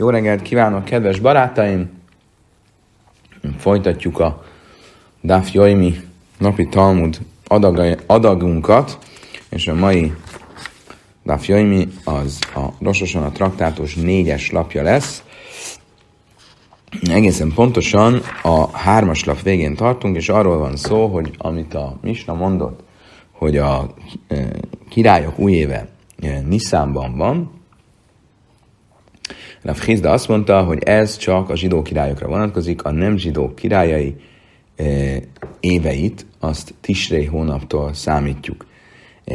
Jó reggelt kívánok, kedves barátaim! Folytatjuk a Daf Joimi napi Talmud adagunkat, és a mai Daf Joimi az a Rososan a traktátus négyes lapja lesz. Egészen pontosan a hármas lap végén tartunk, és arról van szó, hogy amit a Misna mondott, hogy a e, királyok új éve e, van, Rav Hizda azt mondta, hogy ez csak a zsidó királyokra vonatkozik, a nem zsidó királyai e, éveit azt Tisré hónaptól számítjuk. E,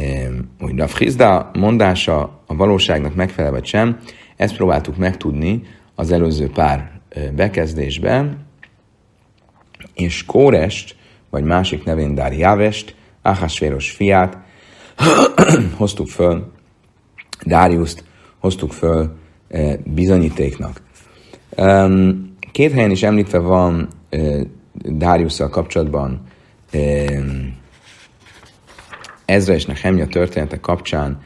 hogy Rav Hizda mondása a valóságnak megfelel vagy sem, ezt próbáltuk megtudni az előző pár e, bekezdésben, és Kórest, vagy másik nevén Dár Javest, Ahasvéros fiát hoztuk föl, Dáriuszt hoztuk föl bizonyítéknak. Két helyen is említve van Dáriusszal kapcsolatban Ezra és Nehemja története kapcsán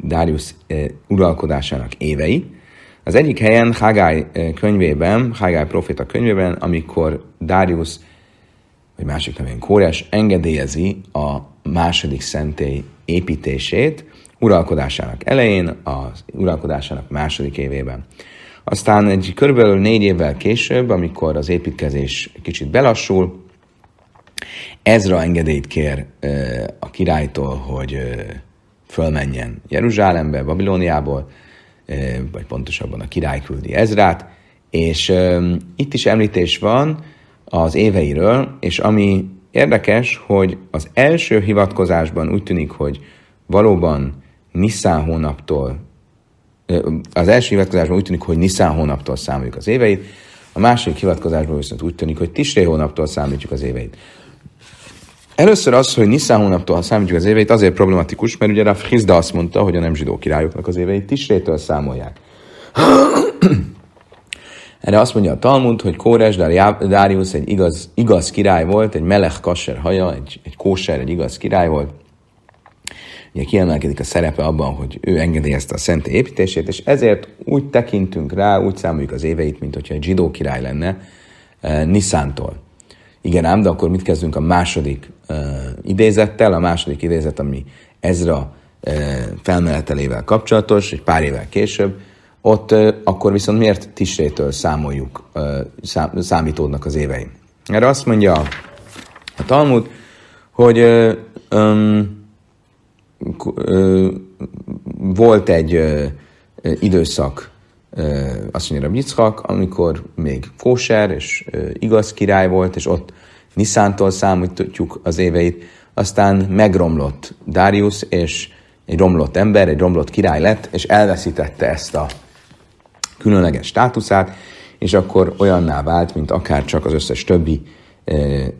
Dárius uralkodásának évei. Az egyik helyen Hagály könyvében, Hagály proféta könyvében, amikor Dárius, vagy másik nevén Kóres engedélyezi a második szentély építését, uralkodásának elején, az uralkodásának második évében. Aztán egy körülbelül négy évvel később, amikor az építkezés kicsit belassul, Ezra engedélyt kér a királytól, hogy fölmenjen Jeruzsálembe, Babilóniából, vagy pontosabban a király küldi Ezrát, és itt is említés van az éveiről, és ami érdekes, hogy az első hivatkozásban úgy tűnik, hogy valóban Nisztán hónaptól, az első hivatkozásban úgy tűnik, hogy Nisztán hónaptól számoljuk az éveit, a második hivatkozásban viszont úgy tűnik, hogy Tisré hónaptól számítjuk az éveit. Először az, hogy Nisztán hónaptól számítjuk az éveit, azért problematikus, mert ugye a Hizda azt mondta, hogy a nem zsidó királyoknak az éveit Tisrétől számolják. Erre azt mondja a Talmud, hogy Kóres Darius egy igaz, igaz király volt, egy melech kasser haja, egy, egy kóser, egy igaz király volt, ugye kiemelkedik a szerepe abban, hogy ő engedélyezte a szent építését, és ezért úgy tekintünk rá, úgy számoljuk az éveit, mint hogyha egy zsidó király lenne uh, Niszántól. Igen ám, de akkor mit kezdünk a második uh, idézettel? A második idézet, ami Ezra uh, felmenetelével kapcsolatos, egy pár évvel később, ott uh, akkor viszont miért Tisrétől számoljuk, uh, szám, számítódnak az évei? Erre azt mondja a Talmud, hogy um, volt egy időszak, azt mondja a Yitzhak, amikor még kóser és igaz király volt, és ott Niszántól számítjuk az éveit, aztán megromlott Darius, és egy romlott ember, egy romlott király lett, és elveszítette ezt a különleges státuszát, és akkor olyanná vált, mint akár csak az összes többi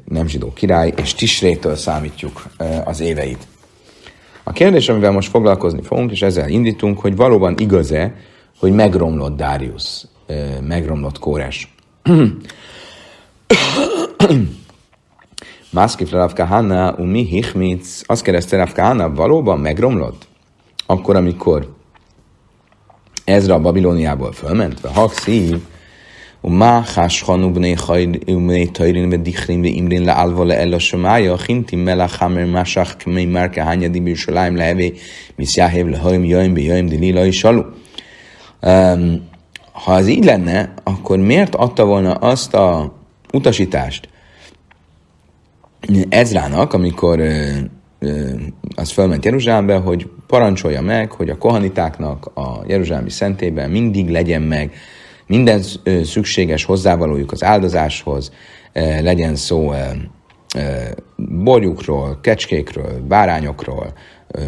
nem zsidó király, és Tisrétől számítjuk az éveit. A kérdés, amivel most foglalkozni fogunk, és ezzel indítunk, hogy valóban igaz-e, hogy megromlott Darius, megromlott Kóres. Maszkif Rav Kahana, umi hichmitz, azt kérdezte Rav Kahana, valóban megromlott? Akkor, amikor Ezra a Babilóniából fölment, ha szív, ומה חשכנו בני ובני תוירין ודיכרין ואימרין לעלבו לאלו שמאיו, חינטים מלח חמר משך כמימר כהניה בירושלים להווה מסייהב להוים יוים ביוים דלי לא ישאלו. Ha ez így lenne, akkor miért adta volna azt a utasítást Ezrának, amikor ö, ö, az fölment Jeruzsálembe, hogy parancsolja meg, hogy a kohanitáknak a Jeruzsálemi szentében mindig legyen meg minden szükséges hozzávalójuk az áldozáshoz, legyen szó borjukról, kecskékről, bárányokról,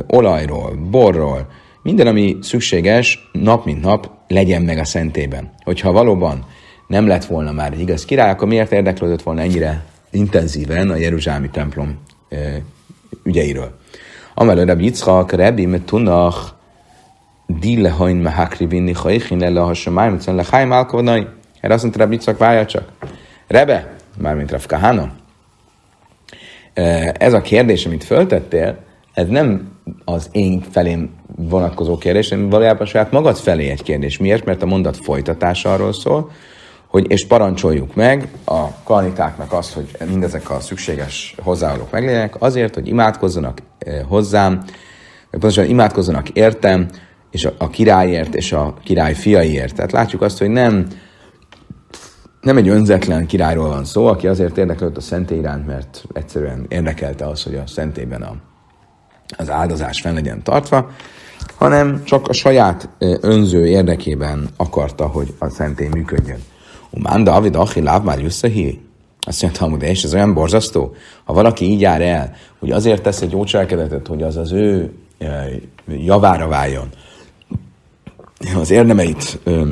olajról, borról, minden, ami szükséges, nap mint nap legyen meg a szentében. Hogyha valóban nem lett volna már egy igaz király, akkor miért érdeklődött volna ennyire intenzíven a Jeruzsálemi templom ügyeiről? Amelőre Rabbi Yitzchak, Rebbi, Metunach, Dille hain mehakri vinni haichin le a semáim, le lechaim alkovnai. Erre azt mondta Rabbi Yitzhak, várja csak. Rebe, mármint Rav Kahana, ez a kérdés, amit föltettél, ez nem az én felém vonatkozó kérdés, hanem valójában saját magad felé egy kérdés. Miért? Mert a mondat folytatása arról szól, hogy és parancsoljuk meg a kanitáknak azt, hogy mindezek a szükséges hozzáállók meglegyenek, azért, hogy imádkozzanak hozzám, vagy pontosan imádkozzanak értem, és a, a királyért, és a király fiaiért. Tehát látjuk azt, hogy nem, nem egy önzetlen királyról van szó, aki azért érdeklődött a szentély iránt, mert egyszerűen érdekelte az, hogy a szentében a, az áldozás fenn legyen tartva, hanem csak a saját önző érdekében akarta, hogy a szentély működjön. Umán David Achi Láv már Jussahi. Azt mondja, hogy és ez olyan borzasztó. Ha valaki így jár el, hogy azért tesz egy jó cselekedetet, hogy az az ő javára váljon, az érdemeit ö,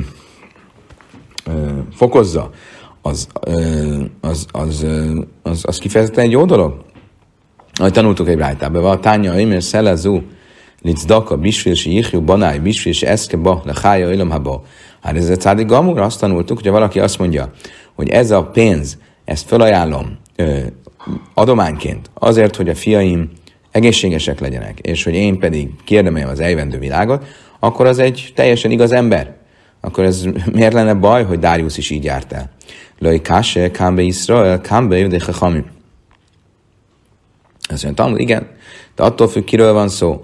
ö, fokozza, az, ö, az, az, ö, az, az kifejezetten egy jó dolog. Ahogy tanultuk egy rájtában, a tánya, imér szelezú, licdaka, bisfilsi, ichjú, banáj, bisfilsi, eszke, ba, lehája, ilom, haba. Hát ez a cádik gamura, azt tanultuk, hogyha valaki azt mondja, hogy ez a pénz, ezt felajánlom ö, adományként, azért, hogy a fiaim egészségesek legyenek, és hogy én pedig kérdemeljem az eljövendő világot, akkor az egy teljesen igaz ember. Akkor ez miért lenne baj, hogy Darius is így járt el? Lőj káse, kámbe Israel, kámbe jöde chachamim. Azt mondja, igen, de attól függ, kiről van szó.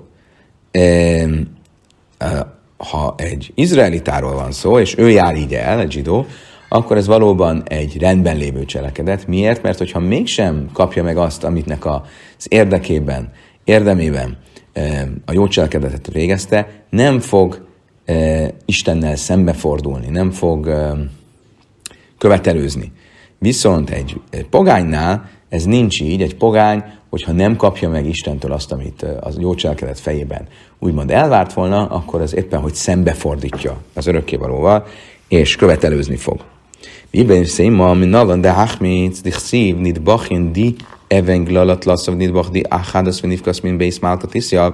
Ha egy izraelitáról van szó, és ő jár így el, egy zsidó, akkor ez valóban egy rendben lévő cselekedet. Miért? Mert hogyha mégsem kapja meg azt, amitnek az érdekében, érdemében a jó cselekedetet végezte, nem fog Istennel szembefordulni, nem fog követelőzni. Viszont egy, egy pogánynál ez nincs így, egy pogány, hogyha nem kapja meg Istentől azt, amit az jó cselekedet fejében úgymond elvárt volna, akkor ez éppen, hogy szembefordítja az örökkévalóval, és követelőzni fog. Iben széma, iszjav.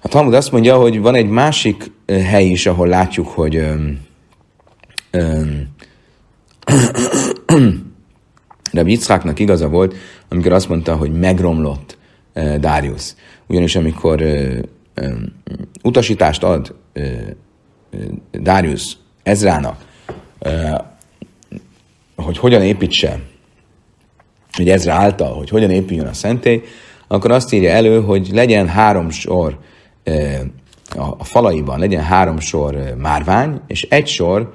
A Talmud azt mondja, hogy van egy másik hely is, ahol látjuk, hogy um, um, Rabbi Yitzháknak igaza volt, amikor azt mondta, hogy megromlott uh, Darius. Ugyanis amikor utasítást ad uh, Darius Ezrának, hogy hogyan építse, hogy Ezra által, hogy hogyan épüljön a szentély, akkor azt írja elő, hogy legyen három sor a falaiban, legyen három sor márvány, és egy sor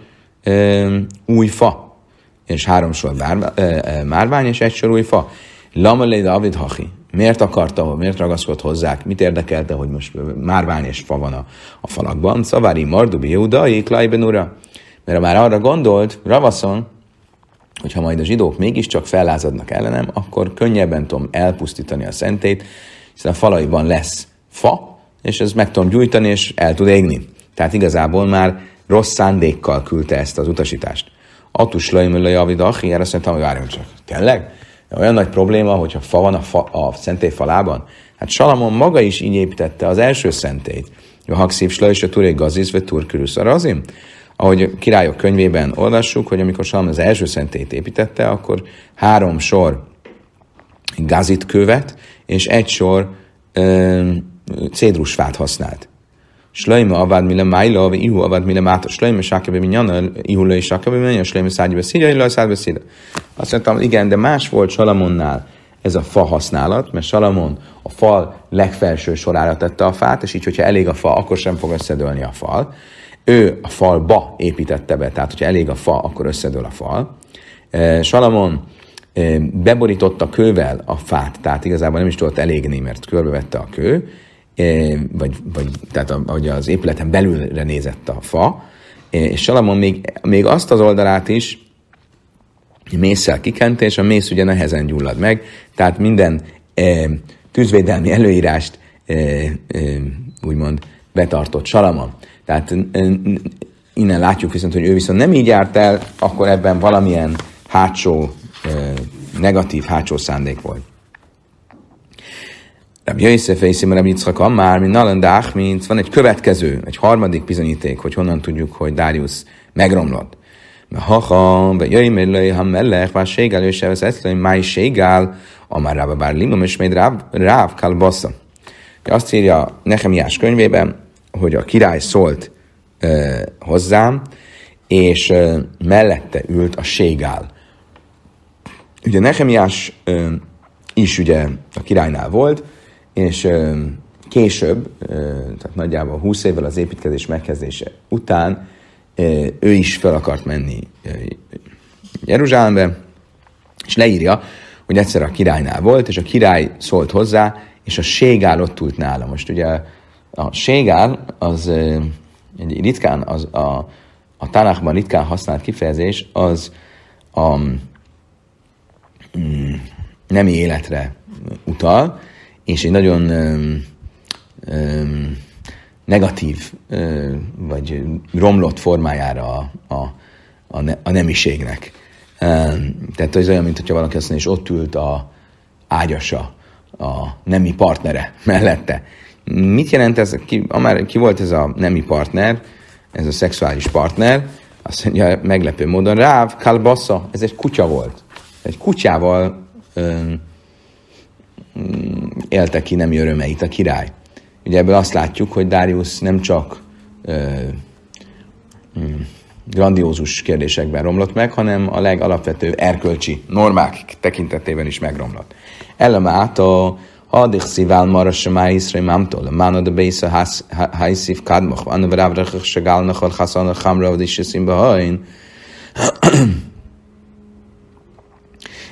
új fa, és három sor márvány, és egy sor új fa. Lamalé David Hachi. Miért akarta, miért ragaszkodott hozzák, mit érdekelte, hogy most márvány és fa van a, a falakban? Szavári Mardubi Jehudai, Klajben ura. Mert már arra gondolt, Ravaszon, hogy ha majd a zsidók mégiscsak fellázadnak ellenem, akkor könnyebben tudom elpusztítani a szentét, hiszen a falaiban lesz fa, és ez meg tudom gyújtani, és el tud égni. Tehát igazából már rossz szándékkal küldte ezt az utasítást. Atus lajmölle javid achi, erre azt mondtam, hogy várjunk csak. Tényleg? Olyan nagy probléma, hogyha fa van a, fa, a szentély falában? Hát Salamon maga is így építette az első szentét. A hakszív slajs a turé gaziz, vagy turkürüsz azim. Ahogy királyok könyvében olvassuk, hogy amikor Salamon az első szentét építette, akkor három sor gazit követ, és egy sor cédrusfát használt. Slajma avad mile májla, vagy ihu avad mile máta. Slajma sákebe minyana, ihu le is sákebe minyana, slajma szágybe szída, illa szádbe szída. Azt mondtam, igen, de más volt Salamonnál ez a fa használat, mert Salamon a fal legfelső sorára tette a fát, és így, hogyha elég a fa, akkor sem fog összedőlni a fal. Ő a falba építette be, tehát hogyha elég a fa, akkor összedől a fal. Salamon beborította kővel a fát, tehát igazából nem is tudott elégni, mert körbevette a kő, vagy, vagy tehát ahogy az épületen belülre nézett a fa, és Salamon még, még azt az oldalát is mészsel kikente, és a mész ugye nehezen gyullad meg, tehát minden tűzvédelmi előírást úgymond betartott Salamon. Tehát innen látjuk viszont, hogy ő viszont nem így járt el, akkor ebben valamilyen hátsó, negatív hátsó szándék volt. Rabbi Yosef Eiszim, Rabbi Yitzchak Ammár, mint Nalandach, mint van egy következő, egy harmadik bizonyíték, hogy honnan tudjuk, hogy Darius megromlott. Ha jöjj mellé, ha mellech, vár ségál, és ez eszlői, máj ségál, amár rába bár limom, és még ráv, ráv kalbassa. Azt írja Nehemiás könyvében, hogy a király szólt ö, hozzám, és ö, mellette ült a ségál. Ugye Nehemiás ö, is ugye a királynál volt, és ö, később, ö, tehát nagyjából 20 évvel az építkezés megkezdése után ö, ő is fel akart menni ö, Jeruzsálembe, és leírja, hogy egyszer a királynál volt, és a király szólt hozzá, és a ségál ott ült nála. Most ugye a ségál az egy ritkán, az a, a Tanachban ritkán használt kifejezés, az a mm, nemi életre utal, és egy nagyon um, um, negatív uh, vagy romlott formájára a, a, a, ne, a nemiségnek. Um, tehát ez olyan, mint hogyha valaki azt mondja, és ott ült a ágyasa, a nemi partnere mellette. Mit jelent ez? Ki, amár, ki volt ez a nemi partner, ez a szexuális partner? Azt mondja meglepő módon, Ráv Kalbassa, ez egy kutya volt. Egy kutyával öm, élte ki nemi örömeit a király. Ugye ebből azt látjuk, hogy Darius nem csak ö, grandiózus kérdésekben romlott meg, hanem a legalapvetőbb erkölcsi normák tekintetében is megromlott. Elemát a Adich szivál mara semá Iszrai mámtól, a mána de bésze hájszív kádmoch, van a brávrachach se gálnak a haszan a hamra, is színbe hajn.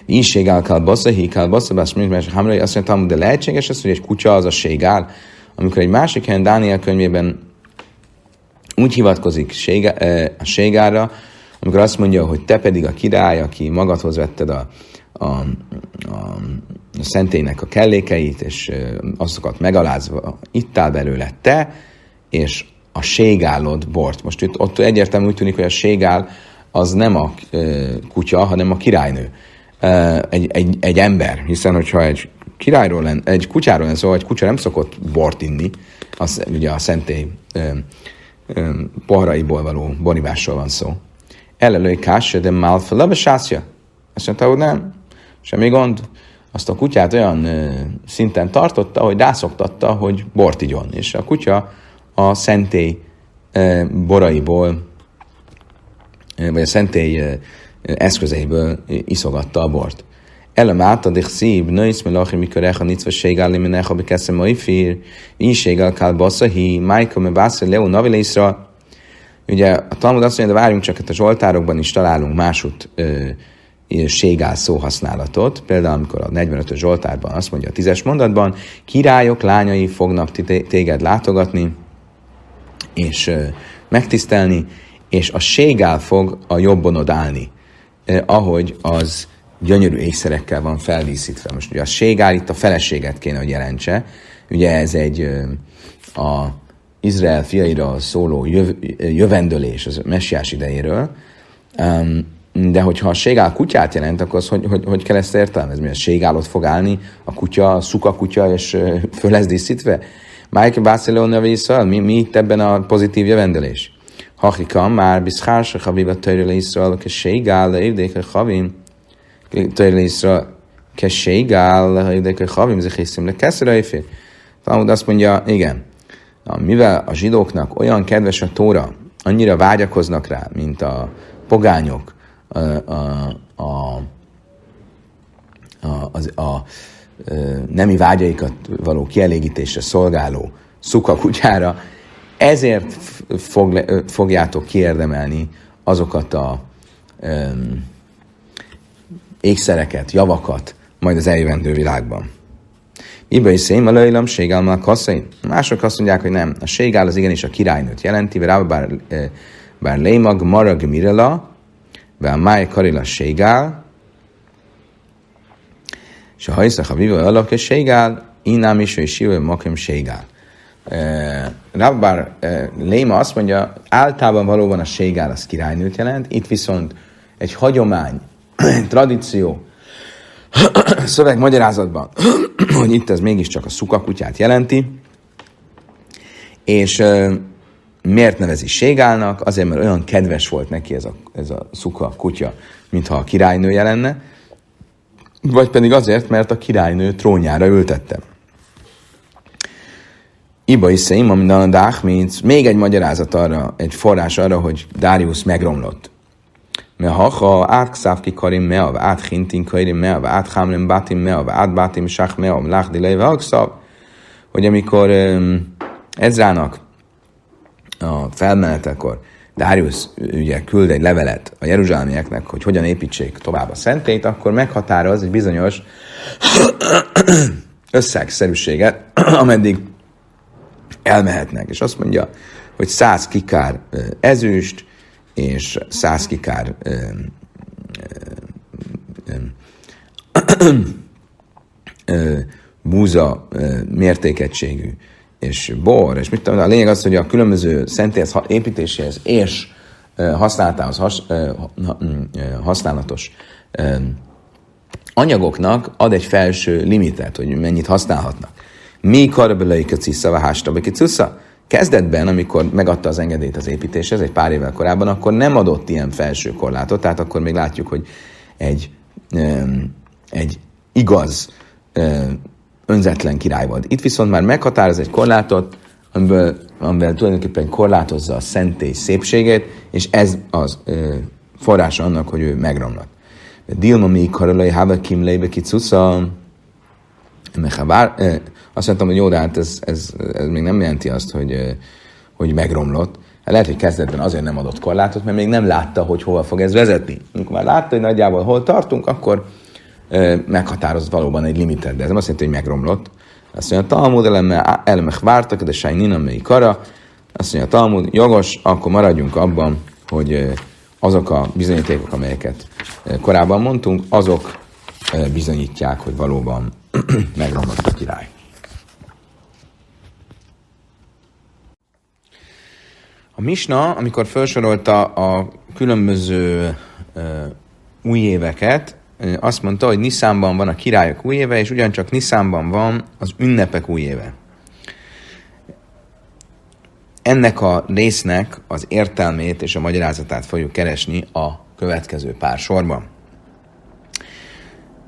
Így ségál kálbasza, hí kálbasza, bász mint mert hamrai azt mondtam, de lehetséges az, hogy egy kutya az a ségál, amikor egy másik helyen Dániel könyvében úgy hivatkozik a ségára, amikor azt mondja, hogy te pedig a király, aki magadhoz vetted a, a, a, a szentélynek a kellékeit, és azokat megalázva ittál belőle te, és a ségálod bort. Most itt, ott egyértelmű úgy tűnik, hogy a ségál az nem a kutya, hanem a királynő. Egy, egy, egy ember, hiszen hogyha egy királyról len, egy kutyáról lenne szó, egy kutya nem szokott bort inni, az ugye a szentély poharaiból való borivásról van szó. Elelőj kásse, de málfele sászja. Azt mondta, hogy nem, semmi gond. Azt a kutyát olyan szinten tartotta, hogy rászoktatta, hogy bort igyon. És a kutya a szentély boraiból, vagy a szentély eszközeiből iszogatta a bort. Elem átad szív, nősz melachi, mikor echa nicva ségáli menecha bekeszem majfír, így ségál kál baszahi, májka me bászra leo navilészra. Ugye a Talmud azt mondja, de várjunk csak, hogy a Zsoltárokban is találunk másút ö, ségál szóhasználatot. Például, amikor a 45-ös Zsoltárban azt mondja a tízes mondatban, királyok lányai fognak téged látogatni, és megtisztelni, és a ségál fog a jobbonod állni, ahogy az gyönyörű ékszerekkel van feldíszítve. Most ugye a ségál itt a feleséget kéne, hogy jelentse. Ugye ez egy a Izrael fiaira szóló jöv, jövendőlés az messiás idejéről, de hogyha a ségál kutyát jelent, akkor az hogy, hogy, hogy kell ezt értelmezni? A ségálot fog állni a kutya, a szuka kutya, és föl lesz díszítve? Mike Barcelona vissza, mi, mi itt ebben a pozitív jövendőlés? Hachika, már biszhársa, haviva törjele Iszrael, a ségál, évdéke havim, Tőle Iszra kességál, de havim zechiszim le keszre éjfél. Talmud azt mondja, igen, mivel a zsidóknak olyan kedves a tóra, annyira vágyakoznak rá, mint a pogányok, a, a, a, a, a, a nemi vágyaikat való kielégítésre szolgáló szuka kutyára, ezért fog, fogjátok kiérdemelni azokat a um, ékszereket, javakat majd az eljövendő világban. Ibe is szém a lőjlöm ségál már kasszai. Mások azt mondják, hogy nem. A ségál az igenis a királynőt jelenti, bár, bár lémag marag mirela, a hajszak a vívő alak és ségál, innám is, és jövő makem ségál. Rabbár eh, Léma azt mondja, általában valóban a ségál az királynőt jelent, itt viszont egy hagyomány, tradíció szöveg magyarázatban, hogy itt ez mégiscsak a szukakutyát jelenti, és miért nevezi ségálnak? Azért, mert olyan kedves volt neki ez a, ez a szuka kutya, mintha a királynője lenne, vagy pedig azért, mert a királynő trónjára ültette. Iba is szém, amit a Dáhminc, még egy magyarázat arra, egy forrás arra, hogy Darius megromlott. Mert ha ha át karim mea, át hintin kairim mea, át hamlin batim mea, át batim sach mea, láhdi lejve hogy amikor Ezrának a felmenetekor Darius ugye küld egy levelet a jeruzsálemieknek, hogy hogyan építsék tovább a szentét, akkor meghatároz egy bizonyos összegszerűséget, ameddig elmehetnek. És azt mondja, hogy száz kikár ezüst, és száz kikár múza mértékegységű és bor, és mit tudom, a lényeg az, hogy a különböző szentélyhez építéséhez és használatához has, használatos anyagoknak ad egy felső limitet, hogy mennyit használhatnak. Mi karabelai ciszava hásta cusza? Kezdetben, amikor megadta az engedélyt az építéshez, egy pár évvel korábban, akkor nem adott ilyen felső korlátot, tehát akkor még látjuk, hogy egy, egy igaz önzetlen király volt. Itt viszont már meghatároz egy korlátot, amiből, amivel tulajdonképpen korlátozza a szentély szépségét, és ez az ö, forrása annak, hogy ő megromlott. Dilma mi karolai háva kimleibe kicusza, azt mondtam, hogy jó, de hát ez, ez, ez még nem jelenti azt, hogy, hogy megromlott. Hát lehet, hogy kezdetben azért nem adott korlátot, mert még nem látta, hogy hova fog ez vezetni. Amikor már látta, hogy nagyjából hol tartunk, akkor meghatároz valóban egy limitet, de ez nem azt jelenti, hogy megromlott. Azt mondja, a Talmud elmech vártak, de sajnina mely kara. Azt mondja, a Talmud, jogos, akkor maradjunk abban, hogy azok a bizonyítékok, amelyeket korábban mondtunk, azok bizonyítják, hogy valóban megromlott a király. A Misna, amikor felsorolta a különböző új éveket, azt mondta, hogy Niszánban van a királyok új éve, és ugyancsak Niszánban van az ünnepek új éve. Ennek a résznek az értelmét és a magyarázatát fogjuk keresni a következő pár sorban.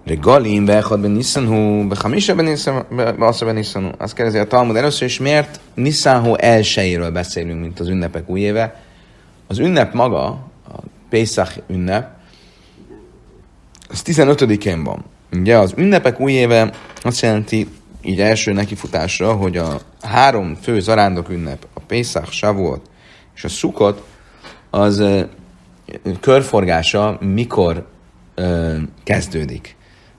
Regalim beechad ben Nissanhu, bechamisa ben Nissanhu, Nissanhu. Azt kérdezi a Talmud először is, miért Nissanhu elsőjéről beszélünk, mint az ünnepek új éve. Az ünnep maga, a Pesach ünnep, az 15-én van. Ugye az ünnepek új éve azt jelenti, így első nekifutásra, hogy a három fő zarándok ünnep, a Pesach, Shavuot és a Sukkot, az körforgása mikor ö, kezdődik.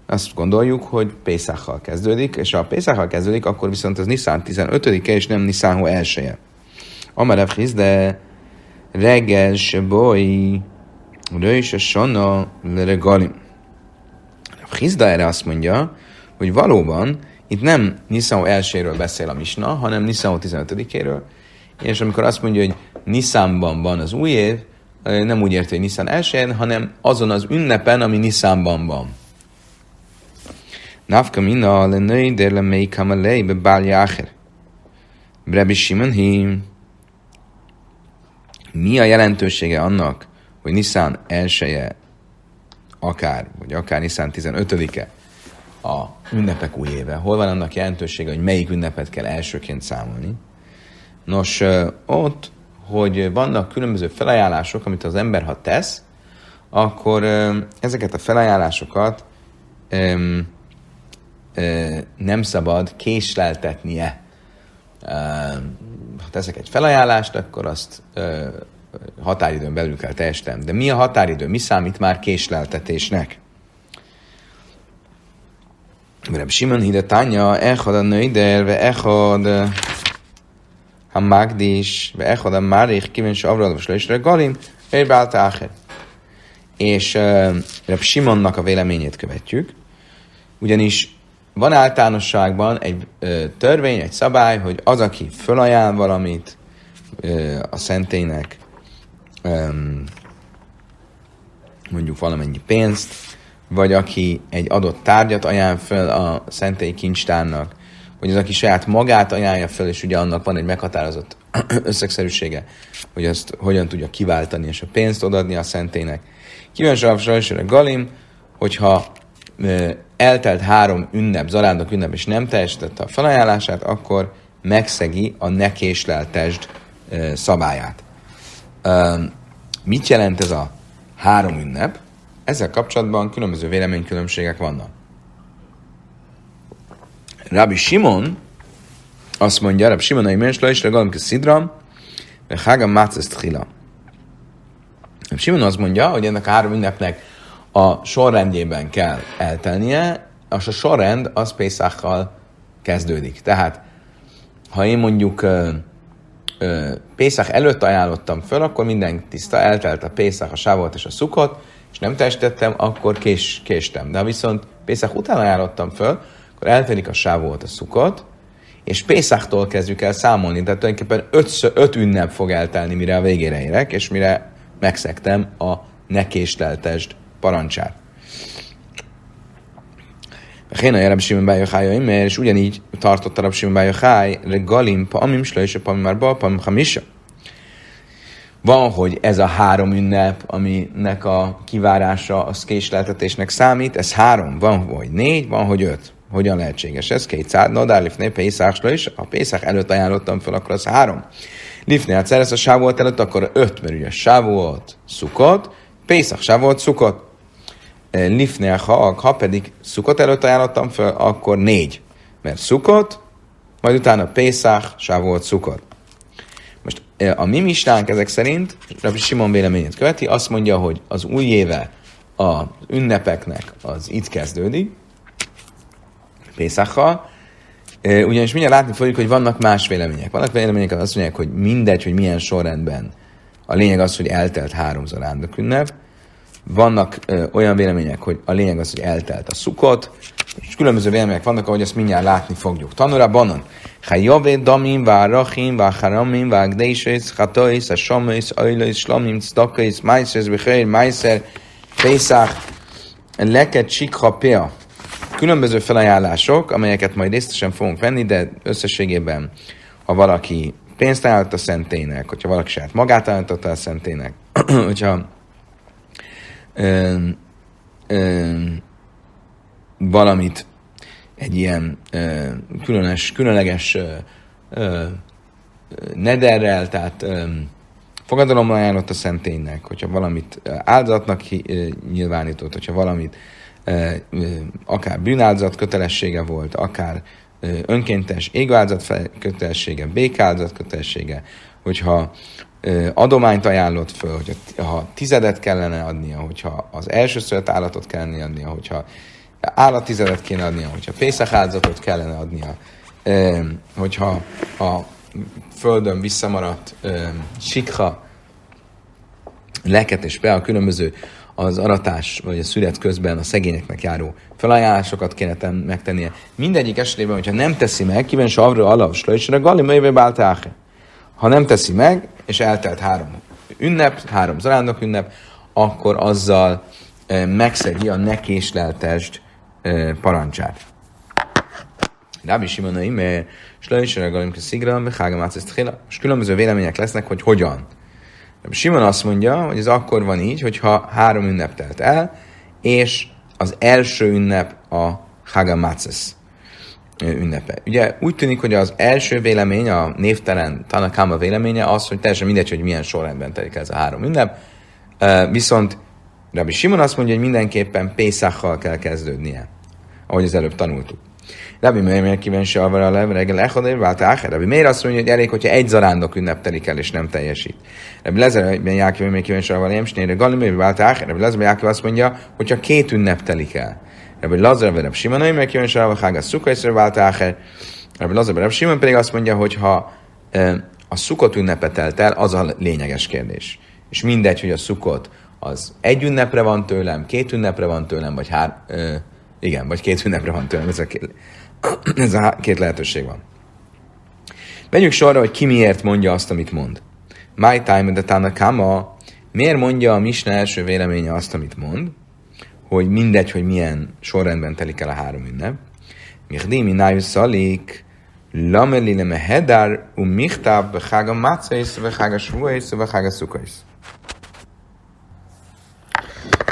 Azt gondoljuk, hogy Pészákkal kezdődik, és ha a Pészákkal kezdődik, akkor viszont az Nisztán 15-e, és nem Nisztánho elsője. Amarev de reggel se boly, röjs a sonna leregalim. Hizda erre azt mondja, hogy valóban itt nem Nisztánho elsőről beszél a Misna, hanem Nisztánho 15-éről, és amikor azt mondja, hogy Niszánban van az új év, nem úgy érti, hogy Nisztán elsőjén, hanem azon az ünnepen, ami Niszánban van. Nafka mina le nöjder le mei kamalei be bál jáher. Brebi hi. Mi a jelentősége annak, hogy Nissan elsője akár, vagy akár Nissan 15-e a ünnepek új éve. Hol van annak jelentősége, hogy melyik ünnepet kell elsőként számolni? Nos, ott, hogy vannak különböző felajánlások, amit az ember ha tesz, akkor ezeket a felajánlásokat nem szabad késleltetnie. Ha teszek egy felajánlást, akkor azt határidőn belül kell teljesítem. De mi a határidő? Mi számít már késleltetésnek? Reb Simon hide tanya, echad a nőider, ve echad a magdis, ve echad a márich, kíván se avrad, és leisre galim, És uh, Simonnak a véleményét követjük, ugyanis van általánosságban egy ö, törvény, egy szabály, hogy az, aki fölajánl valamit ö, a szentélynek, mondjuk valamennyi pénzt, vagy aki egy adott tárgyat ajánl fel a szentély kincstárnak, vagy az, aki saját magát ajánlja fel, és ugye annak van egy meghatározott összegszerűsége, hogy azt hogyan tudja kiváltani, és a pénzt odaadni a szentélynek. Kíváncsi a Galim, hogyha eltelt három ünnep, zarándok ünnep, és nem teljesítette a felajánlását, akkor megszegi a ne késleltesd szabályát. Mit jelent ez a három ünnep? Ezzel kapcsolatban különböző véleménykülönbségek vannak. Rabbi Simon azt mondja, Rabbi Simon a imensla is, regalim ki szidram, ve hágam mácesz tchila. Rabbi Simon azt mondja, hogy ennek a három ünnepnek a sorrendjében kell eltelnie, és a sorrend az Pészákkal kezdődik. Tehát, ha én mondjuk Pészak előtt ajánlottam föl, akkor minden tiszta, eltelt a Pészak, a Sávot és a Szukot, és nem testettem, akkor kés, késtem. De ha viszont Pészak után ajánlottam föl, akkor eltelik a Sávot, a Szukot, és Pészaktól kezdjük el számolni, tehát tulajdonképpen öt, öt ünnep fog eltelni, mire a végére érek, és mire megszektem a nekésleltesd parancsát. Héna Rab Simon Bájohája és ugyanígy tartott a Rab Simon Bájoháj, regalim, pamim, slajse, pamim, marba, pamim, hamisa. Van, hogy ez a három ünnep, aminek a kivárása az késleltetésnek számít, ez három, van, hogy négy, van, hogy öt. Hogyan lehetséges ez? Kétszád, no, de lifné, Pészáksra is, ha Pészák előtt ajánlottam fel, akkor az három. Lifné, hát szerez a sávolt előtt, akkor öt, mert ugye sávolt, szukott, Pészak, sávolt, szukott. Lifnél ha, ha pedig szukot előtt ajánlottam fel, akkor négy. Mert szukot, majd utána Pészák, sávolt, szukot. Most a mi mistánk ezek szerint, Rabbi Simon véleményét követi, azt mondja, hogy az új éve az ünnepeknek az itt kezdődik, Pészakkal, ugyanis mindjárt látni fogjuk, hogy vannak más vélemények. Vannak vélemények, azt mondják, hogy mindegy, hogy milyen sorrendben. A lényeg az, hogy eltelt háromszor ünnep, vannak ö, olyan vélemények, hogy a lényeg az, hogy eltelt a szukot, és különböző vélemények vannak, ahogy ezt mindjárt látni fogjuk. Tanura banon. Ha javé damim, vá rachim, vá haramim, vá gdésész, hatois, a somész, ajlóis, slamim, cdakais, májszerz, bichér, májszer, pészák, leket, sikha, pea. Különböző felajánlások, amelyeket majd részletesen fogunk venni, de összességében, ha valaki pénzt ajánlott a szentének, hogyha valaki saját magát ajánlotta a szentének, hogyha ö, ö, valamit egy ilyen ö, különös, különleges ö, ö, nederrel, tehát ö, fogadalommal ajánlott a szenténynek, hogyha valamit áldozatnak nyilvánított, hogyha valamit akár bűnáldozat kötelessége volt, akár önkéntes égváldozat kötelessége, békáldozat kötelessége, hogyha adományt ajánlott föl, hogy ha tizedet kellene adnia, hogyha az első szölt állatot kellene adnia, hogyha állattizedet kéne adnia, hogyha pészek áldozatot kellene adnia, hogyha a földön visszamaradt sikha, leket és be a különböző az aratás vagy a szület közben a szegényeknek járó felajánlásokat kéne megtennie. Mindegyik esetében, hogyha nem teszi meg, kíváncsi arra alav, slajtsra, gali, melyve ha nem teszi meg, és eltelt három ünnep, három zarándok ünnep, akkor azzal megszegi a nekésleltesd e, parancsát. Rábi Simonai, mert Slajsere Galim Szigra, Hágamász ezt És különböző vélemények lesznek, hogy hogyan. Rábi Simon azt mondja, hogy ez akkor van így, hogyha három ünnep telt el, és az első ünnep a Hagamácesz ünnepe. Ugye úgy tűnik, hogy az első vélemény, a névtelen Tanakama véleménye az, hogy teljesen mindegy, hogy milyen sorrendben telik ez a három ünnep, viszont Rabbi Simon azt mondja, hogy mindenképpen Pészakkal kell kezdődnie, ahogy az előbb tanultuk. Rabbi Meir kíváncsi arra a reggel echadér vált. Rabbi Meir azt mondja, hogy elég, hogyha egy zarándok ünnep telik el, és nem teljesít. Rabbi Lezer ben Jákiv még kíváncsi arra Emsnére Galimé vált áher. Rabbi Lezer ben Jákiv azt mondja, hogyha két ünnep telik el. Rabbi Lazar Rabbi Simon, mert kíváncsi arra Hága Szukaiszra vált áher. Rabbi Lazar Rabbi Simon pedig azt mondja, hogy ha a szukot ünnepet telt el, az a lényeges kérdés. És mindegy, hogy a szukot az egy ünnepre van tőlem, két ünnepre van tőlem, vagy hár, ö, igen, vagy két ünnepre van tőlem, ez a két, ez a két lehetőség van. Menjünk sorra, hogy ki miért mondja azt, amit mond. My time de Tanakama, miért mondja a Misna első véleménye azt, amit mond, hogy mindegy, hogy milyen sorrendben telik el a három ünnep. Mihdimi nájus szalik, lameli leme hedár, um michtáb, behága mácaisz, behága svuaisz, behága szukaisz.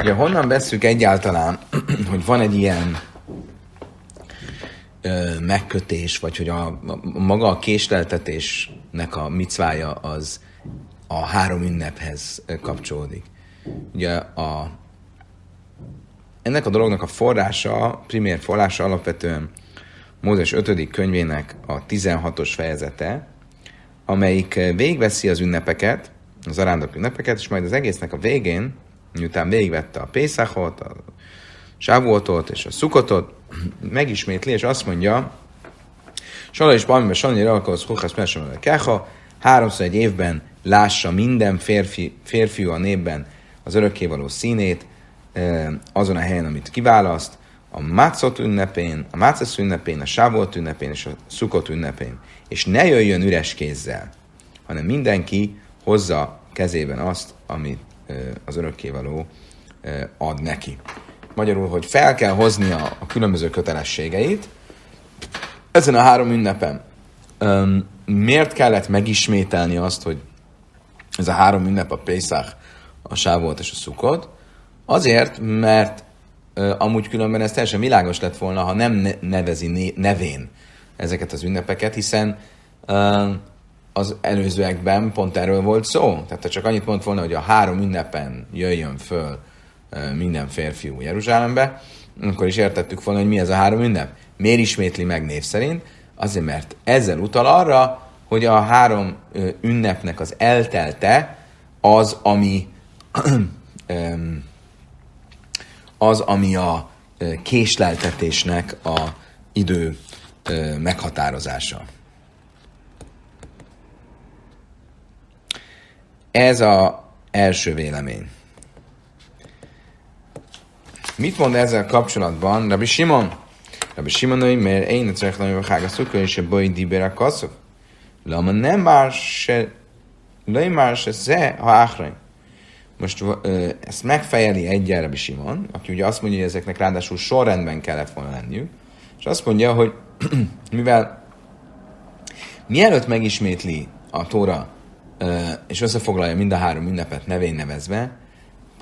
Ugye honnan veszük egyáltalán, hogy van egy ilyen ö, megkötés, vagy hogy a, a, maga a késleltetésnek a micvája az a három ünnephez kapcsolódik. Ugye a, ennek a dolognak a forrása, primér forrása alapvetően Mózes 5. könyvének a 16-os fejezete, amelyik végveszi az ünnepeket, az arándok ünnepeket, és majd az egésznek a végén, miután végigvette a Pészachot, a Sávuotot és a Szukotot, megismétli, és azt mondja, Sala is Balmibe Sanyi Ralkahoz Huchasz Mesemele Kecha, háromszor egy évben lássa minden férfi, férfiú a népben az örökkévaló színét, azon a helyen, amit kiválaszt, a Mácot ünnepén, a Mácesz ünnepén, a Sávolt ünnepén és a Szukot ünnepén. És ne jöjjön üres kézzel, hanem mindenki hozza kezében azt, amit az örökkévaló ad neki. Magyarul, hogy fel kell hoznia a különböző kötelességeit ezen a három ünnepen. Miért kellett megismételni azt, hogy ez a három ünnep, a Pesach, a Sávolt és a Szukot? Azért, mert amúgy különben ez teljesen világos lett volna, ha nem nevezi nevén ezeket az ünnepeket, hiszen az előzőekben pont erről volt szó. Tehát ha csak annyit mondott volna, hogy a három ünnepen jöjjön föl minden férfiú Jeruzsálembe, akkor is értettük volna, hogy mi ez a három ünnep. Miért ismétli meg név szerint? Azért, mert ezzel utal arra, hogy a három ünnepnek az eltelte az, ami az, ami a késleltetésnek a idő meghatározása. Ez a első vélemény. Mit mond ezzel kapcsolatban Rabbi Simon? Rabbi Simon, hogy mert én a ceklan, hogy hága szukka, és a baj dibér a kaszok. Lama nem már se, lej már se ze, ha áhraim. Most ezt megfejeli egy Rabbi Simon, aki ugye azt mondja, hogy ezeknek ráadásul sorrendben kellett volna lenniük, és azt mondja, hogy mivel mielőtt megismétli a Tóra, és összefoglalja mind a három ünnepet nevén nevezve,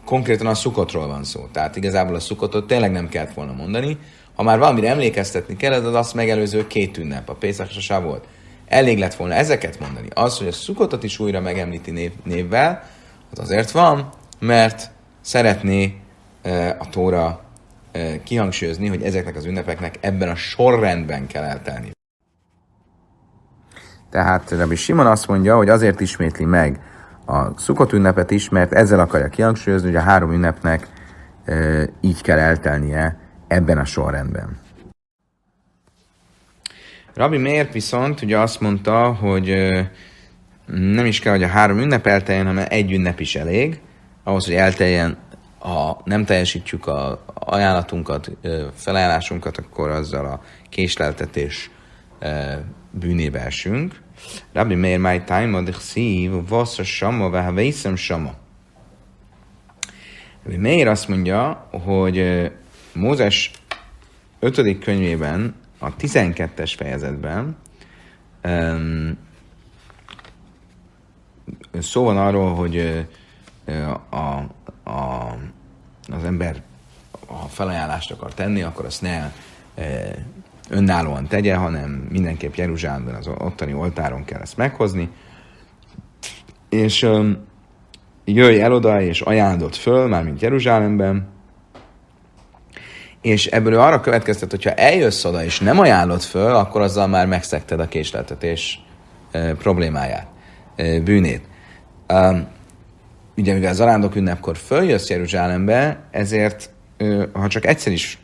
konkrétan a szukotról van szó. Tehát igazából a szukotot tényleg nem kellett volna mondani. Ha már valamire emlékeztetni kellett, az azt megelőző két ünnep, a Pészak és a volt. Elég lett volna ezeket mondani. Az, hogy a szukotot is újra megemlíti név, névvel, az azért van, mert szeretné a Tóra kihangsúlyozni, hogy ezeknek az ünnepeknek ebben a sorrendben kell eltelni. Tehát Rabbi Simon azt mondja, hogy azért ismétli meg a szukott ünnepet is, mert ezzel akarja kihangsúlyozni, hogy a három ünnepnek e, így kell eltelnie ebben a sorrendben. Rabbi Meir viszont ugye azt mondta, hogy nem is kell, hogy a három ünnep elteljen, hanem egy ünnep is elég, ahhoz, hogy elteljen, ha nem teljesítjük a ajánlatunkat, felajánlásunkat, akkor azzal a késleltetés bűnébe esünk. Rabbi Meir Mai Taima de Szív, Vassza Sama, Veha Vészem Sama. Rabbi Meir azt mondja, hogy Mózes 5. könyvében, a 12-es fejezetben szó van arról, hogy a, a, az ember ha felajánlást akar tenni, akkor azt ne önállóan tegye, hanem mindenképp Jeruzsálemben az ottani oltáron kell ezt meghozni. És jöjj el oda, és ajánlott föl, mármint Jeruzsálemben, és ebből arra következtet, hogyha eljössz oda, és nem ajánlott föl, akkor azzal már megszekted a késleltetés problémáját, bűnét. Ugye mivel az arándok ünnepkor följössz Jeruzsálembe, ezért ha csak egyszer is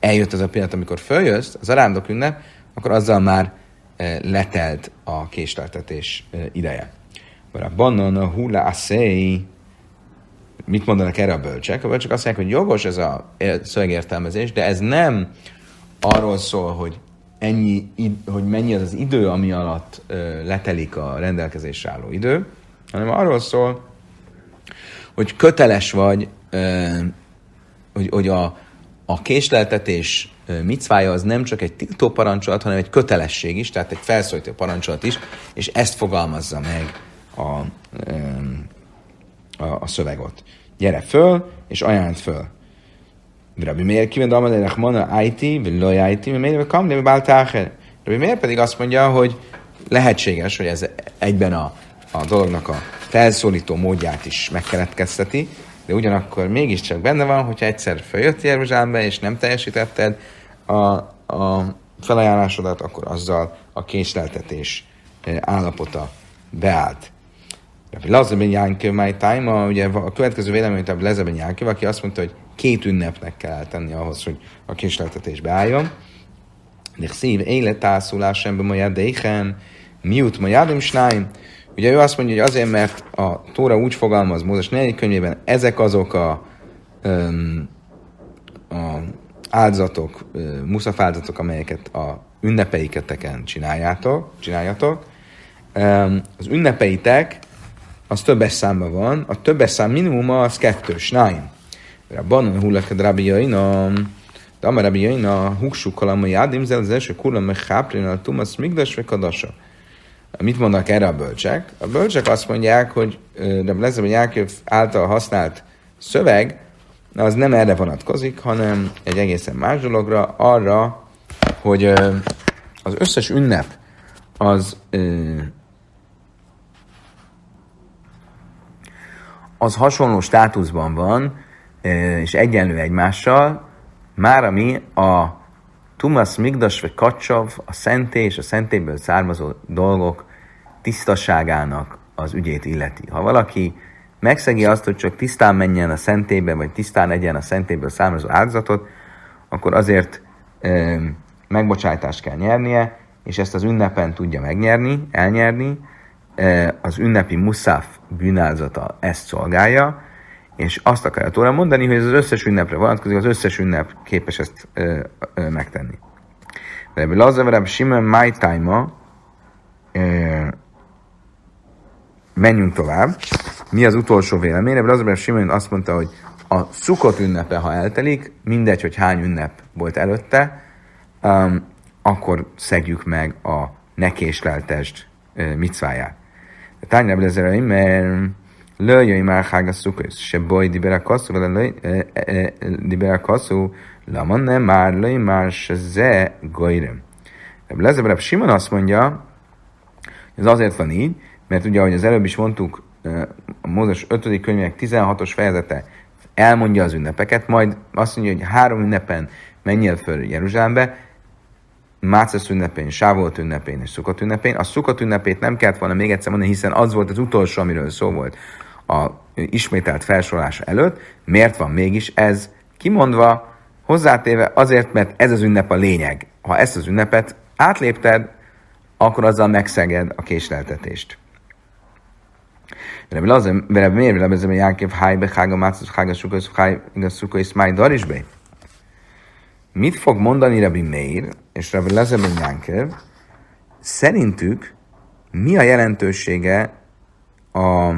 eljött az a pillanat, amikor följössz, az arándok ünnep, akkor azzal már letelt a késleltetés ideje. a bannon a hula aszei, mit mondanak erre a bölcsek? A bölcsek azt mondják, hogy jogos ez a szövegértelmezés, de ez nem arról szól, hogy ennyi, hogy mennyi az az idő, ami alatt letelik a rendelkezésre álló idő, hanem arról szól, hogy köteles vagy, hogy, hogy a, a késleltetés micvája az nem csak egy tiltó parancsolat, hanem egy kötelesség is, tehát egy felszólító parancsolat is, és ezt fogalmazza meg a, a, a szövegot. Gyere föl, és ajánld föl. Rabbi Meir kíván Damalé Mana IT, vagy Loj IT, mert miért kamni, vagy Báltáher. Rabbi Meir pedig azt mondja, hogy lehetséges, hogy ez egyben a, a dolognak a felszólító módját is megkeletkezteti, de ugyanakkor mégiscsak benne van, hogyha egyszer följött Jeruzsálembe, és nem teljesítetted a, a felajánlásodat, akkor azzal a késleltetés eh, állapota beállt. Lazeben Jánköv my time, ugye a következő vélemény, hogy Lazeben Jánköv, aki azt mondta, hogy két ünnepnek kell eltenni ahhoz, hogy a késleltetés beálljon. De szív életászulás ember majd déhen, miut majadim. Ugye ő azt mondja, hogy azért, mert a Tóra úgy fogalmaz Mózes 4. könyvében, ezek azok a, um, a áldozatok, muszafáldozatok, amelyeket a ünnepeiketeken csináljátok, csináljátok. Az ünnepeitek az többes számban van, a többes szám minimuma az kettős, nine. Rabbanon hullakad rabbi jaina, de amar rabbi jaina, huksuk kalamai az első kurlam meg háprén a tumasz migdas vagy kadasa. Mit mondanak erre a bölcsek? A bölcsek azt mondják, hogy Rabbi Lezeben Jákov által használt szöveg, az nem erre vonatkozik, hanem egy egészen más dologra, arra, hogy az összes ünnep az az hasonló státuszban van, és egyenlő egymással, már ami a Tumas Migdas vagy Kacsav, a szenté és a szentéből származó dolgok tisztaságának az ügyét illeti. Ha valaki megszegi azt, hogy csak tisztán menjen a szentébe, vagy tisztán egyen a szentéből származó áldozatot, akkor azért e, megbocsájtást kell nyernie, és ezt az ünnepen tudja megnyerni, elnyerni. E, az ünnepi muszáf bűnázata ezt szolgálja, és azt akarja tőle mondani, hogy ez az összes ünnepre vonatkozik, az összes ünnep képes ezt ö, ö, megtenni. De ebből az Simon My Time menjünk tovább. Mi az utolsó vélemény? Ebből az Simon azt mondta, hogy a szukott ünnepe, ha eltelik, mindegy, hogy hány ünnep volt előtte, um, akkor szegjük meg a nekésleltest uh, micváját. Tányra Blezeraim, mert לא יאמר חג הסוכות, שבו דיבר הכוסו, דיבר הכוסו, למה נאמר לא יאמר שזה גוyrem. Reb Lezer Reb Simon azt mondja, ez azért van így, mert ugye, ahogy az előbb is mondtuk, a Mózes 5. könyvének 16-os fejezete elmondja az ünnepeket, majd azt mondja, hogy három ünnepen menjél föl Jeruzsálembe, Mácesz ünnepén, Sávolt ünnepén és Szukot ünnepén. A Szukot ünnepét nem kellett volna még egyszer mondani, hiszen az volt az utolsó, amiről szó volt a ismételt felsorolása előtt. Miért van mégis ez kimondva, hozzátéve azért, mert ez az ünnep a lényeg. Ha ezt az ünnepet átlépted, akkor azzal megszeged a késleltetést. Rabbi Lazem, Rabbi Meir, Rabbi Lazem, Jákév, Hájbe, Hága, Mácos, Hága, Sukosz, Hága, Sukosz, Máj, Darisbe. Mit fog mondani Rabbi Meir és Rabbi Lazem, Jákév? Szerintük mi a jelentősége a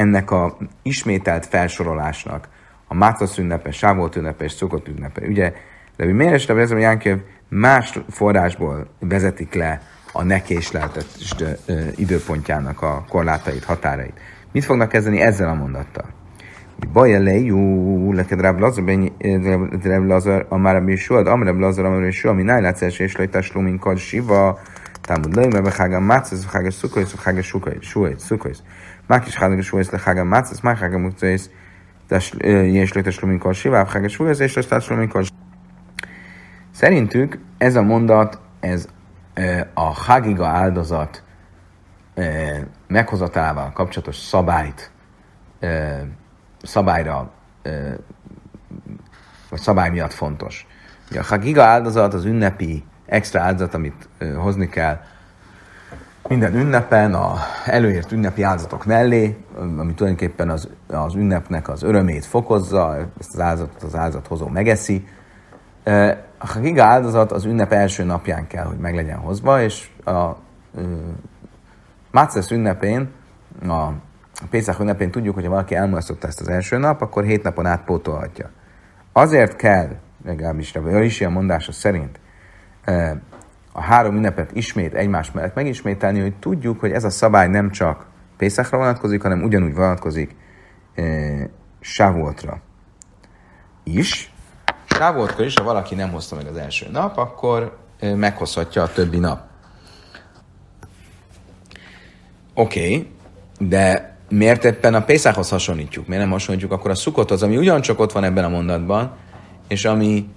ennek a ismételt felsorolásnak, a Mácasz ünnepe, Sávolt ünnepe és Szokott ünnepe. Ugye, de mi miért Rabbi Ezra Jánkev más forrásból vezetik le a nekésleltet időpontjának a korlátait, határait. Mit fognak kezdeni ezzel a mondattal? Baj jó, leked Rab Lazar, Rab Lazar, a már Rabbi Yeshua, Am Rab Lazar, Am Rabbi Yeshua, mi nájlátsz első és lejtás lumin kar siva, támud lej, mert hága mácesz, hága szukajsz, hága már is hálagos súlyos le hágam mátsz, ez már hágam utcész, ilyen slöktes luminkor sivább, hágos súlyos, és aztán luminkor Szerintük ez a mondat, ez eh, a hágiga áldozat eh, meghozatalával kapcsolatos szabályt, eh, szabályra, vagy szabály miatt fontos. Ugye a hagiga áldozat az ünnepi extra áldozat, amit hozni kell minden ünnepen, a előírt ünnepi áldozatok mellé, ami tulajdonképpen az, az ünnepnek az örömét fokozza, ezt az áldozatot az áldozathozó megeszi. A Hagiga áldozat az ünnep első napján kell, hogy meg legyen hozva, és a Mácesz ünnepén, a Pészak ünnepén tudjuk, hogy ha valaki elmulasztotta ezt az első nap, akkor hét napon át pótolhatja. Azért kell, legalábbis a mondása szerint, a három ünnepet ismét egymás mellett megismételni, hogy tudjuk, hogy ez a szabály nem csak Pészakra vonatkozik, hanem ugyanúgy vonatkozik e, Sávoltra. is. Sávoltkor is, ha valaki nem hozta meg az első nap, akkor meghozhatja a többi nap. Oké, okay, de miért éppen a Pészához hasonlítjuk? Miért nem hasonlítjuk akkor a szukothoz, ami ugyancsak ott van ebben a mondatban, és ami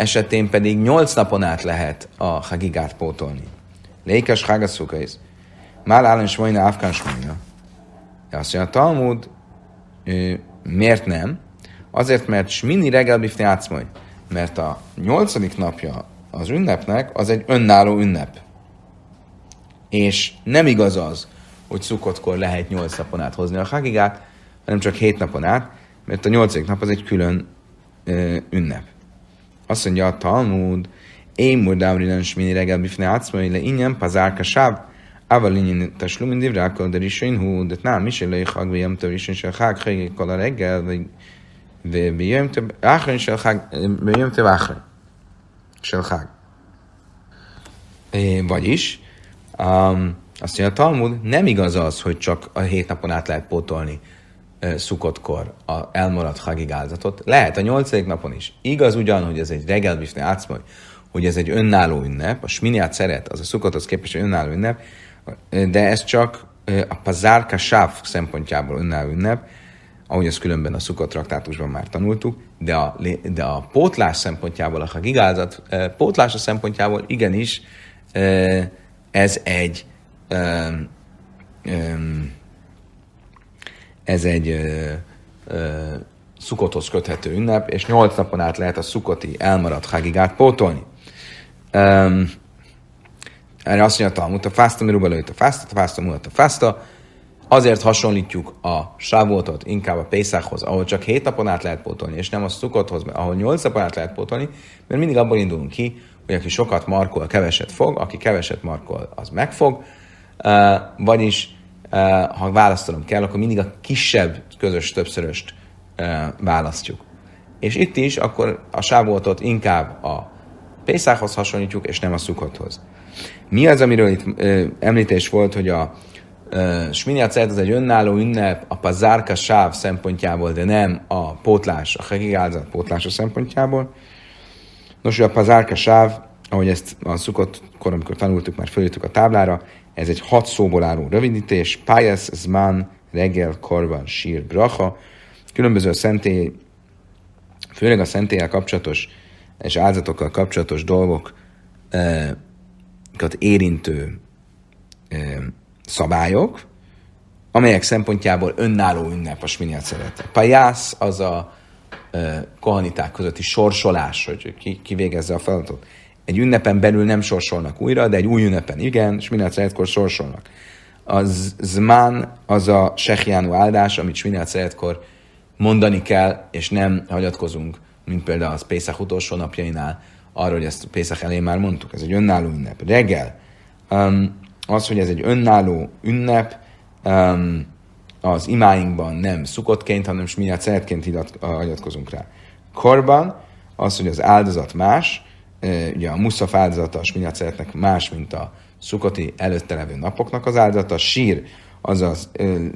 esetén pedig nyolc napon át lehet a hagigát pótolni. Lékes hágaszukaiz. Már állom is majna afkán smajna. Azt mondja, a Talmud miért nem? Azért, mert smini reggel bifni átszmaj. Mert a nyolcadik napja az ünnepnek az egy önálló ünnep. És nem igaz az, hogy szukottkor lehet nyolc napon át hozni a hagigát, hanem csak hét napon át, mert a nyolcadik nap az egy külön ö, ünnep. Azt mondja a Talmud, én murdám rinens mini reggel bifne átszmai le ingyen pazárka sáv, ával ingyen taslum indiv rákkal de risain hú, de nem is élői hag, vijem több risain se hag, hagék a reggel, vagy vijem több áhrain se hag, vijem több áhrain se hag. Eh, vagyis, um, azt mondja a Talmud, nem igaz az, hogy csak a hét napon át lehet pótolni szukottkor a elmaradt hagig áldozatot. Lehet a nyolcadik napon is. Igaz ugyan, hogy ez egy reggel bifne átszmoly, hogy ez egy önálló ünnep, a sminiát szeret, az a szukothoz képest önálló ünnep, de ez csak a pazárka sáv szempontjából önálló ünnep, ahogy ezt különben a szukott traktátusban már tanultuk, de a, de a pótlás szempontjából, a hagigázat pótlása szempontjából igenis ez egy ez egy szukothoz köthető ünnep, és nyolc napon át lehet a szukoti elmaradt hagigát pótolni. Um, erre azt mondja a Talmud, a fászta, miruba lőtt a fászta, a fászta, mulat a fászta. Azért hasonlítjuk a sávoltot inkább a Pészákhoz, ahol csak hét napon át lehet pótolni, és nem a szukothoz, ahol nyolc napon át lehet pótolni, mert mindig abból indulunk ki, hogy aki sokat markol, keveset fog, aki keveset markol, az megfog. Uh, vagyis, ha választanom kell, akkor mindig a kisebb közös többszöröst uh, választjuk. És itt is akkor a sávoltot inkább a Pészákhoz hasonlítjuk, és nem a szukothoz. Mi az, amiről itt ö, említés volt, hogy a Sminiat az egy önálló ünnep a pazárka sáv szempontjából, de nem a pótlás, a hegigázat pótlása szempontjából. Nos, hogy a pazárka sáv, ahogy ezt a szukott kor, tanultuk, már följöttük a táblára, ez egy hat szóból álló rövidítés, pályász, zman, reggel, korban, sír, bracha, különböző szentély, főleg a szentélyel kapcsolatos és áldozatokkal kapcsolatos dolgokat érintő szabályok, amelyek szempontjából önálló ünnep a sminiát. Pajász az a kohaniták közötti sorsolás, hogy ki, ki végezze a feladatot. Egy ünnepen belül nem sorsolnak újra, de egy új ünnepen igen, és minél szeretkor sorsolnak. Az zmán az a sehjánú áldás, amit minél szeretkor mondani kell, és nem hagyatkozunk mint például az Pészak utolsó napjainál, arra, hogy ezt Pészak elé már mondtuk, ez egy önálló ünnep. Reggel, um, az, hogy ez egy önálló ünnep, um, az imáinkban nem szukottként, hanem miért szeretként hagyatkozunk rá. Korban, az, hogy az áldozat más, ugye a muszaf áldozata a miért szeretnek más, mint a szukoti előtte levő napoknak az áldozata, sír, azaz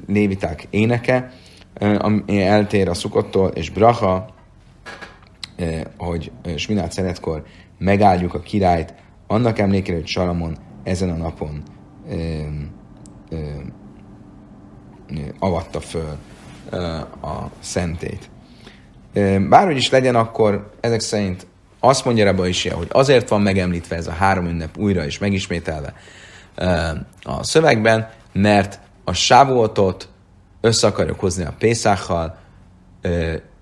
léviták éneke, ami eltér a szukottól, és braha, hogy Sminát Szeretkor megáldjuk a királyt, annak emlékére, hogy Salamon ezen a napon avatta föl a szentét. Bárhogy is legyen, akkor ezek szerint azt mondja Rabba is, hogy azért van megemlítve ez a három ünnep újra és megismételve a szövegben, mert a sávoltot össze akarjuk hozni a Pészákkal,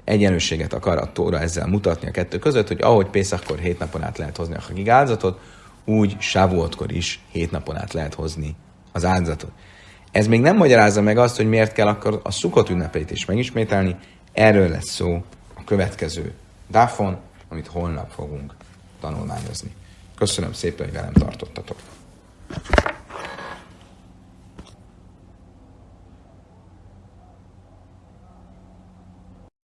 egyenlőséget akar a Tóra ezzel mutatni a kettő között, hogy ahogy Pészakkor hét napon át lehet hozni a hagig áldozatot, úgy Sávuotkor is hét napon át lehet hozni az áldozatot. Ez még nem magyarázza meg azt, hogy miért kell akkor a szukott ünnepeit is megismételni. Erről lesz szó a következő dáfon, amit holnap fogunk tanulmányozni. Köszönöm szépen, hogy velem tartottatok.